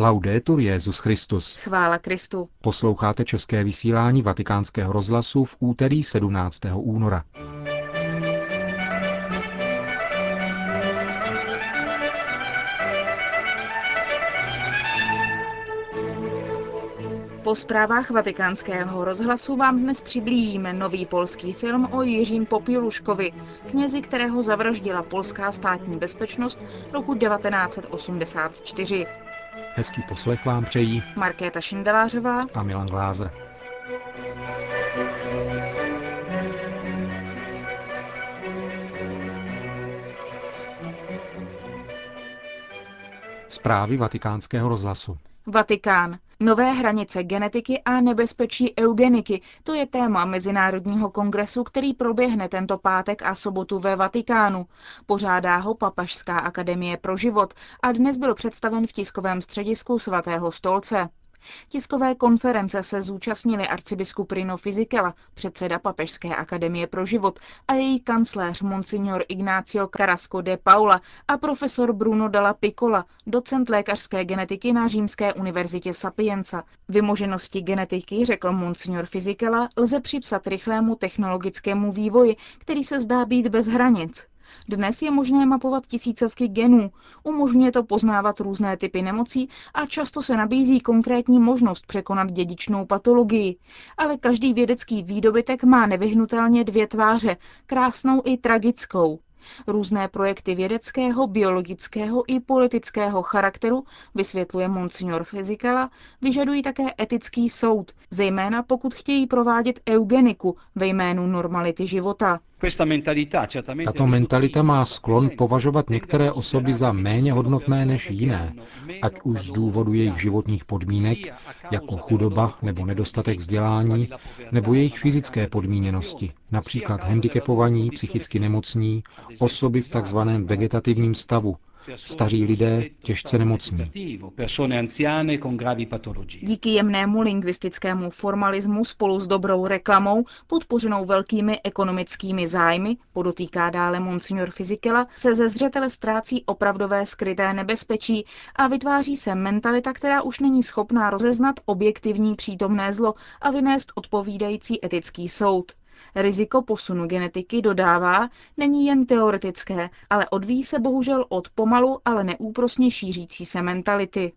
Laudetur Jezus Christus. Chvála Kristu. Posloucháte české vysílání Vatikánského rozhlasu v úterý 17. února. Po zprávách vatikánského rozhlasu vám dnes přiblížíme nový polský film o Jiřím Popiluškovi, knězi, kterého zavraždila polská státní bezpečnost roku 1984. Hezký poslech vám přejí Markéta Šindelářová a Milan Glázer. Zprávy vatikánského rozhlasu. Vatikán. Nové hranice genetiky a nebezpečí eugeniky, to je téma Mezinárodního kongresu, který proběhne tento pátek a sobotu ve Vatikánu. Pořádá ho Papažská akademie pro život a dnes byl představen v tiskovém středisku svatého stolce. Tiskové konference se zúčastnili arcibiskup Rino Fizikela, předseda Papežské akademie pro život a její kancléř Monsignor Ignacio Carrasco de Paula a profesor Bruno Dalla Piccola, docent lékařské genetiky na Římské univerzitě Sapienza. Vymoženosti genetiky, řekl Monsignor Fizikela, lze připsat rychlému technologickému vývoji, který se zdá být bez hranic. Dnes je možné mapovat tisícovky genů, umožňuje to poznávat různé typy nemocí a často se nabízí konkrétní možnost překonat dědičnou patologii. Ale každý vědecký výdobytek má nevyhnutelně dvě tváře, krásnou i tragickou. Různé projekty vědeckého, biologického i politického charakteru, vysvětluje Monsignor Fizikala, vyžadují také etický soud, zejména pokud chtějí provádět eugeniku ve jménu normality života. Tato mentalita má sklon považovat některé osoby za méně hodnotné než jiné, ať už z důvodu jejich životních podmínek, jako chudoba nebo nedostatek vzdělání, nebo jejich fyzické podmíněnosti, například handicapovaní, psychicky nemocní, osoby v takzvaném vegetativním stavu, staří lidé těžce nemocní. Díky jemnému lingvistickému formalismu spolu s dobrou reklamou, podpořenou velkými ekonomickými zájmy, podotýká dále Monsignor Fizikela, se ze zřetele ztrácí opravdové skryté nebezpečí a vytváří se mentalita, která už není schopná rozeznat objektivní přítomné zlo a vynést odpovídající etický soud. Riziko posunu genetiky, dodává, není jen teoretické, ale odvíjí se bohužel od pomalu, ale neúprosně šířící se mentality.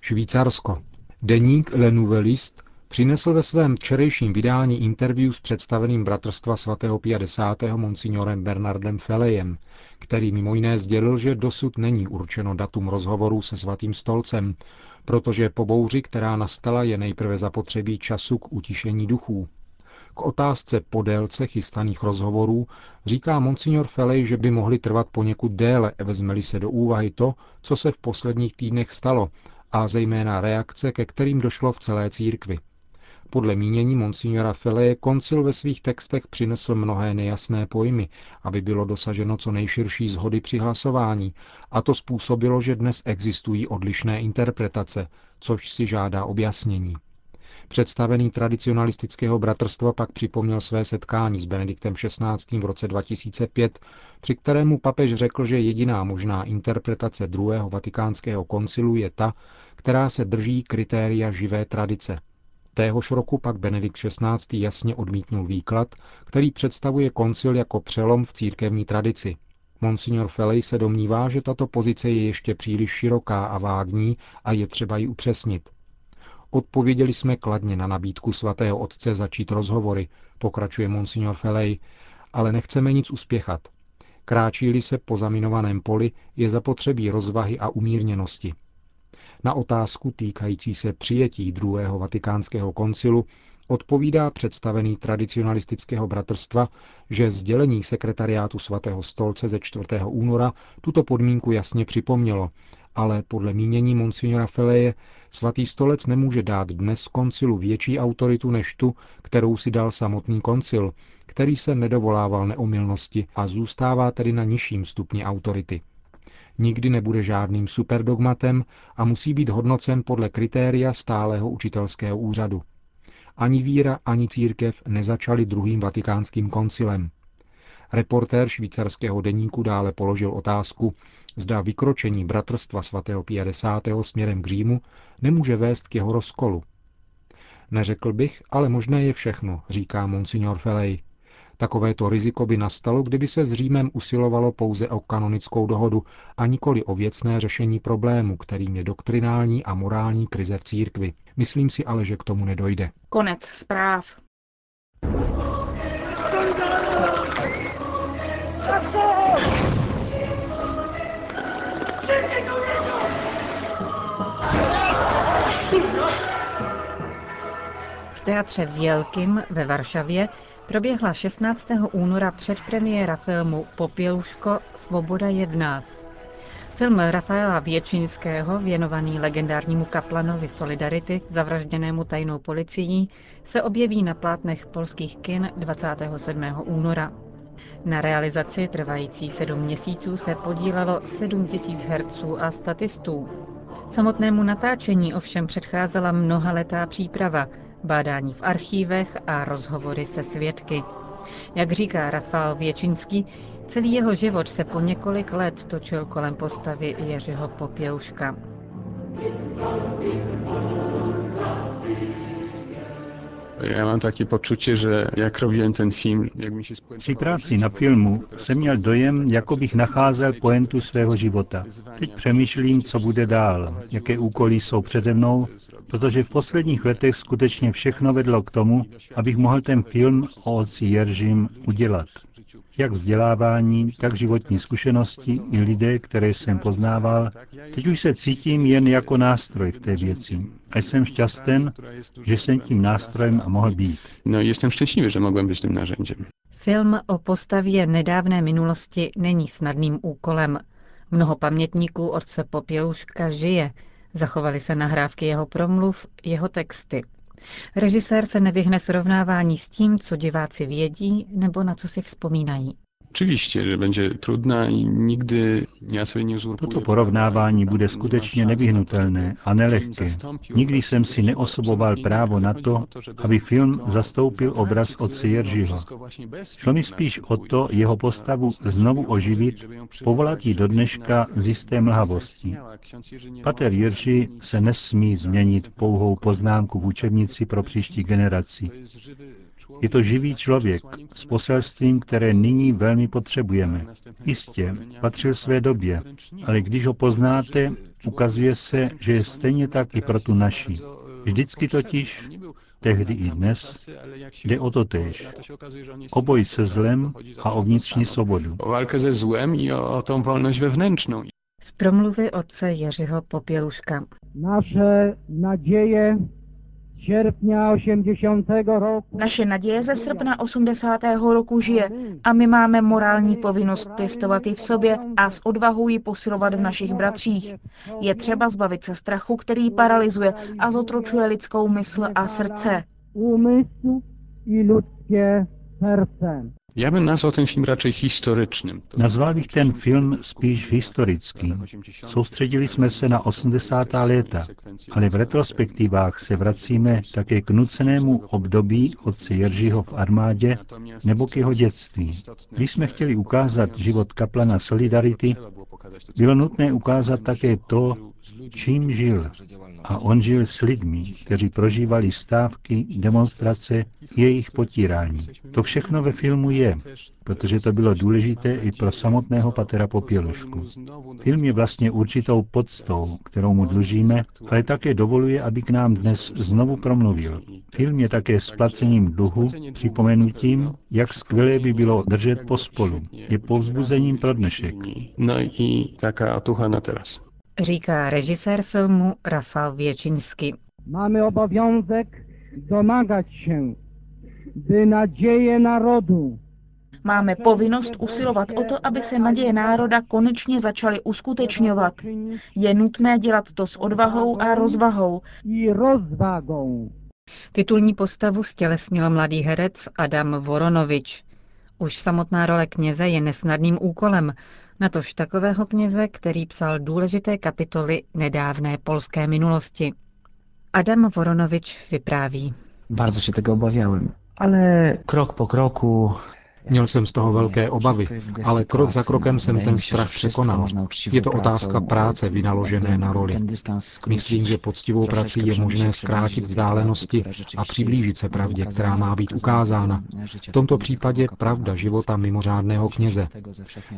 Švýcarsko. Deník Le Nouvelist přinesl ve svém včerejším vydání interview s představeným bratrstva svatého 50. monsignorem Bernardem Felejem, který mimo jiné sdělil, že dosud není určeno datum rozhovoru se svatým stolcem, protože po bouři, která nastala, je nejprve zapotřebí času k utišení duchů. K otázce po délce chystaných rozhovorů říká monsignor Felej, že by mohly trvat poněkud déle, vezmeli se do úvahy to, co se v posledních týdnech stalo, a zejména reakce, ke kterým došlo v celé církvi. Podle mínění monsignora Feleje koncil ve svých textech přinesl mnohé nejasné pojmy, aby bylo dosaženo co nejširší zhody při hlasování, a to způsobilo, že dnes existují odlišné interpretace, což si žádá objasnění. Představený tradicionalistického bratrstva pak připomněl své setkání s Benediktem XVI. v roce 2005, při kterému papež řekl, že jediná možná interpretace druhého vatikánského koncilu je ta, která se drží kritéria živé tradice. Téhož roku pak Benedikt XVI. jasně odmítnul výklad, který představuje koncil jako přelom v církevní tradici. Monsignor Felej se domnívá, že tato pozice je ještě příliš široká a vágní a je třeba ji upřesnit. Odpověděli jsme kladně na nabídku svatého otce začít rozhovory, pokračuje monsignor Felej, ale nechceme nic uspěchat. Kráčí-li se po zaminovaném poli, je zapotřebí rozvahy a umírněnosti. Na otázku týkající se přijetí druhého vatikánského koncilu odpovídá představený tradicionalistického bratrstva, že sdělení sekretariátu svatého stolce ze 4. února tuto podmínku jasně připomnělo ale podle mínění monsignora Feleje svatý stolec nemůže dát dnes koncilu větší autoritu než tu, kterou si dal samotný koncil, který se nedovolával neomilnosti a zůstává tedy na nižším stupni autority. Nikdy nebude žádným superdogmatem a musí být hodnocen podle kritéria stálého učitelského úřadu. Ani víra, ani církev nezačaly druhým vatikánským koncilem. Reportér švýcarského deníku dále položil otázku, zda vykročení bratrstva svatého 50. směrem k Římu nemůže vést k jeho rozkolu. Neřekl bych, ale možné je všechno, říká monsignor Felej. Takovéto riziko by nastalo, kdyby se s Římem usilovalo pouze o kanonickou dohodu a nikoli o věcné řešení problému, kterým je doktrinální a morální krize v církvi. Myslím si ale, že k tomu nedojde. Konec zpráv. V teatře Vělkým ve Varšavě proběhla 16. února předpremiéra filmu Popěluško Svoboda je v nás. Film Rafaela Věčinského, věnovaný legendárnímu kaplanovi Solidarity, zavražděnému tajnou policií, se objeví na plátnech polských kin 27. února. Na realizaci trvající sedm měsíců se podílelo 7 tisíc herců a statistů. Samotnému natáčení ovšem předcházela mnohaletá příprava, bádání v archívech a rozhovory se svědky. Jak říká Rafal Věčinský, celý jeho život se po několik let točil kolem postavy Jeřiho Popěuška. Já mám taky že jak ten film, jak mi Při práci na filmu jsem měl dojem, jako bych nacházel poentu svého života. Teď přemýšlím, co bude dál, jaké úkoly jsou přede mnou, protože v posledních letech skutečně všechno vedlo k tomu, abych mohl ten film o otci Jeržím udělat. Jak vzdělávání, tak životní zkušenosti i lidé, které jsem poznával, teď už se cítím jen jako nástroj v té věci. A jsem šťasten, že jsem tím nástrojem mohl být. No jestem szczęśliwy, że mogłem być tym narzędziem. Film o postavě nedávné minulosti není snadným úkolem. Mnoho pamětníků otce Popěluška žije, zachovaly se nahrávky jeho promluv, jeho texty. Režisér se nevyhne srovnávání s tím, co diváci vědí nebo na co si vzpomínají. Oczywiście, że będzie trudna i nigdy ja sobie nie uzurpuję. Toto porovnávání bude skutečně nevyhnutelné a nelehké. Nikdy jsem si neosoboval právo na to, aby film zastoupil obraz otce Jeržiho. Šlo mi spíš o to jeho postavu znovu oživit, povolat ji do dneška z jisté mlhavosti. Pater Jirži se nesmí změnit pouhou poznámku v učebnici pro příští generaci. Je to živý člověk s poselstvím, které nyní velmi potřebujeme. Jistě, patřil své době, ale když ho poznáte, ukazuje se, že je stejně tak i pro tu naši. Vždycky totiž, tehdy i dnes, jde o to též. O boj se zlem a o vnitřní svobodu. O złem i o, wolność wewnętrzną. Z promluvy otce Jeřiho Popěluška. Nasze nadzieje sierpnia 80 roku Naše naděje ze srpna 80. roku žije a my máme morální povinnost pěstovat ji v sobě a s odvahou ji posilovat v našich bratřích. Je třeba zbavit se strachu, který paralyzuje a zotročuje lidskou mysl a srdce. umysł i ludzkie serce. Ja bym nazwał ten film raczej historycznym. To Nazval bych ten film spíš historický. Soustředili jsme se na 80. léta, ale v retrospektivách se vracíme také k nucenému období otce Jeržiho v armádě nebo k jeho dětství. Když jsme chtěli ukázat život kaplana Solidarity, bylo nutné ukázat také to, čím žil. A on žil s lidmi, kteří prožívali stávky, demonstrace, jejich potírání. To všechno ve filmu je, protože to bylo důležité i pro samotného patera Popělušku. Film je vlastně určitou podstou, kterou mu dlužíme, ale také dovoluje, aby k nám dnes znovu promluvil. Film je také splacením dluhu, připomenutím, jak skvělé by bylo držet pospolu. Je povzbuzením pro dnešek. No i taka otucha na teraz. Říká režisér filmu Rafał Věčiński. Mamy obowiązek domagać się, by nadzieje narodu Máme povinnost usilovat o to, aby se naděje národa konečně začaly uskutečňovat. Je nutné dělat to s odvahou a rozvahou. i rozwagą. Titulní postavu stělesnil mladý herec Adam Voronovič. Už samotná role kněze je nesnadným úkolem, natož takového kněze, který psal důležité kapitoly nedávné polské minulosti. Adam Voronovič vypráví. Bardzo się tego obawiałem, ale krok po kroku Měl jsem z toho velké obavy, ale krok za krokem jsem ten strach překonal. Je to otázka práce vynaložené na roli. Myslím, že poctivou prací je možné zkrátit vzdálenosti a přiblížit se pravdě, která má být ukázána. V tomto případě pravda života mimořádného kněze.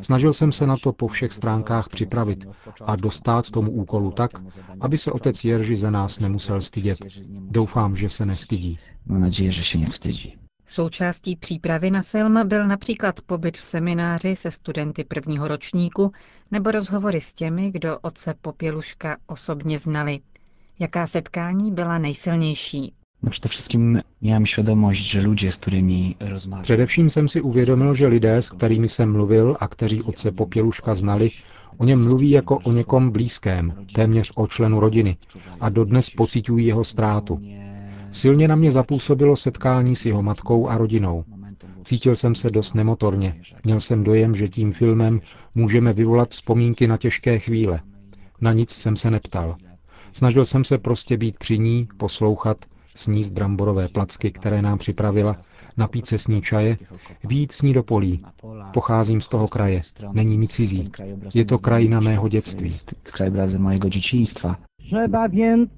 Snažil jsem se na to po všech stránkách připravit a dostat tomu úkolu tak, aby se otec Jerži za nás nemusel stydět. Doufám, že se nestydí. Mam nadzieję, że się nie wstydzi. Součástí přípravy na film byl například pobyt v semináři se studenty prvního ročníku nebo rozhovory s těmi, kdo otce Popěluška osobně znali. Jaká setkání byla nejsilnější? No że ludzie, z którymi rozmawiam, Především jsem si uvědomil, že lidé, s kterými jsem mluvil a kteří otce Popěluška znali, o něm mluví jako o někom blízkém, téměř o členu rodiny a dodnes pocitují jeho ztrátu. Silně na mě zapůsobilo setkání s jeho matkou a rodinou. Cítil jsem se dost nemotorně. Měl jsem dojem, že tím filmem můžeme vyvolat vzpomínky na těžké chvíle. Na nic jsem se neptal. Snažil jsem se prostě být při ní, poslouchat, sníst bramborové placky, které nám připravila, napít se s ní čaje, výjít s ní do polí. Pocházím z toho kraje, není mi cizí. Je to krajina mého dětství. Trzeba więc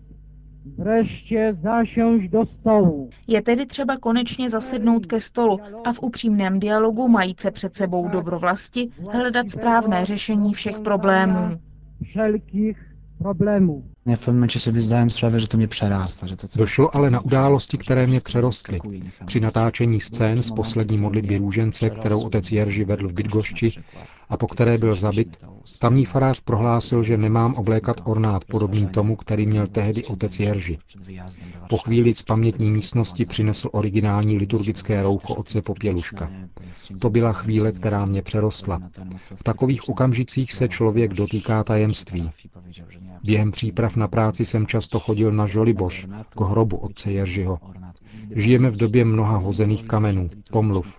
wreszcie zasiąść do stołu. Je tedy třeba konečně zasednout ke stolu a v upřímném dialogu majíce před sebou dobro vlasti hledat správné řešení všech problémů. Wszelkich problemów. W pewnym momencie sobie zdałem sprawę, że to mnie przerasta, że to. Došlo ale na události, které mě přerostly. Při natáčení scén z poslední modlitby růžence, kterou otec Jerži vedl v Bydgošči a po které byl zabit, tamní farář prohlásil, že nemám oblékat ornát podobný tomu, který měl tehdy otec Jerži. Po chvíli z pamětní místnosti přinesl originální liturgické roucho otce Popěluška. To byla chvíle, která mě přerostla. V takových okamžicích se člověk dotýká tajemství. Během příprav na práci jsem často chodil na Žoliboš, k hrobu otce Jeržiho. Žijeme v době mnoha hozených kamenů, pomluv.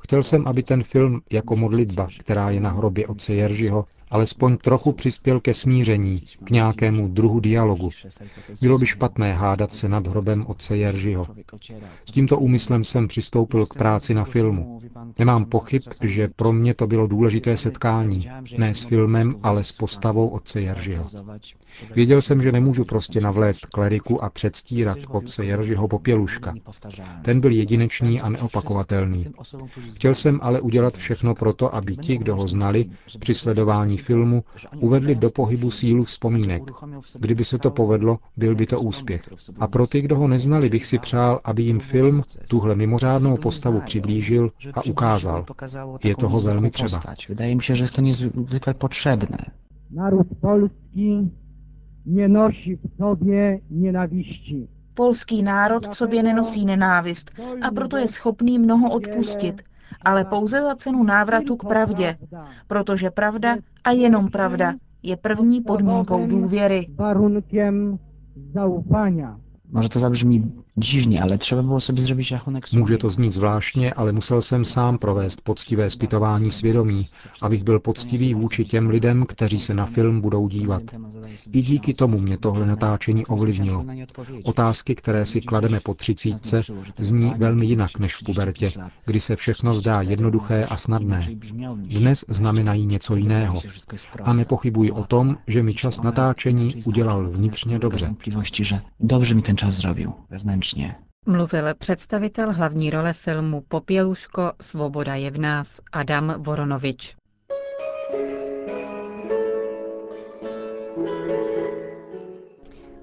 Chtěl jsem, aby ten film jako modlitba, která je na hrobě otce Jeržiho, alespoň trochu přispěl ke smíření, k nějakému druhu dialogu. Bylo by špatné hádat se nad hrobem otce Jeržiho. S tímto úmyslem jsem přistoupil k práci na filmu. Nemám pochyb, že pro mě to bylo důležité setkání, ne s filmem, ale s postavou otce Jeržiho. Věděl jsem, že nemůžu prostě navléct kleriku a předstírat otce Jeržiho Popěluška. Ten byl jedinečný a neopakovatelný. Chtěl jsem ale udělat všechno proto, aby ti, kdo ho znali, při sledování filmu uvedli do pohybu sílu vzpomínek. Kdyby se to povedlo, byl by to úspěch. A pro ty, kdo ho neznali, bych si přál, aby jim film tuhle mimořádnou postavu přiblížil a ukázal. Je toho velmi třeba. Wydaje mi się, że jest to niezwykle potrzebne. Naród polski nie nosi w sobie nienawiści. Polský národ v sobě nenosí nenávist a proto je schopný mnoho odpustit, ale pouze za cenu návratu k pravdě, protože pravda a jenom pravda je první podmínkou důvěry. Może to zabrzmi dziwnie, ale trzeba było sobie zrobić rachunek sumienia. Může to znít zvláštně, ale musel jsem sám provést poctivé zpytování svědomí, abych byl poctivý vůči těm lidem, kteří se na film budou dívat. I díky tomu mě tohle natáčení ovlivnilo. Otázky, které si klademe po třicítce, zní velmi jinak než v pubertě, kdy se všechno zdá jednoduché a snadné. Dnes znamenají něco jiného. A nepochybuji o tom, že mi čas natáčení udělal vnitřně dobře. Dobrze mi ten czas zrobił wewnętrznie. Mluvil představitel hlavní role filmu Popěluško, Svoboda je v nás, Adam Voronovič.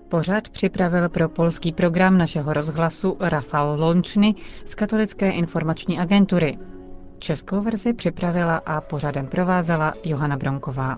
Pořad připravil pro polský program našeho rozhlasu Rafal Lončny z Katolické informační agentury. Českou verzi připravila a pořadem provázela Johana Bronková.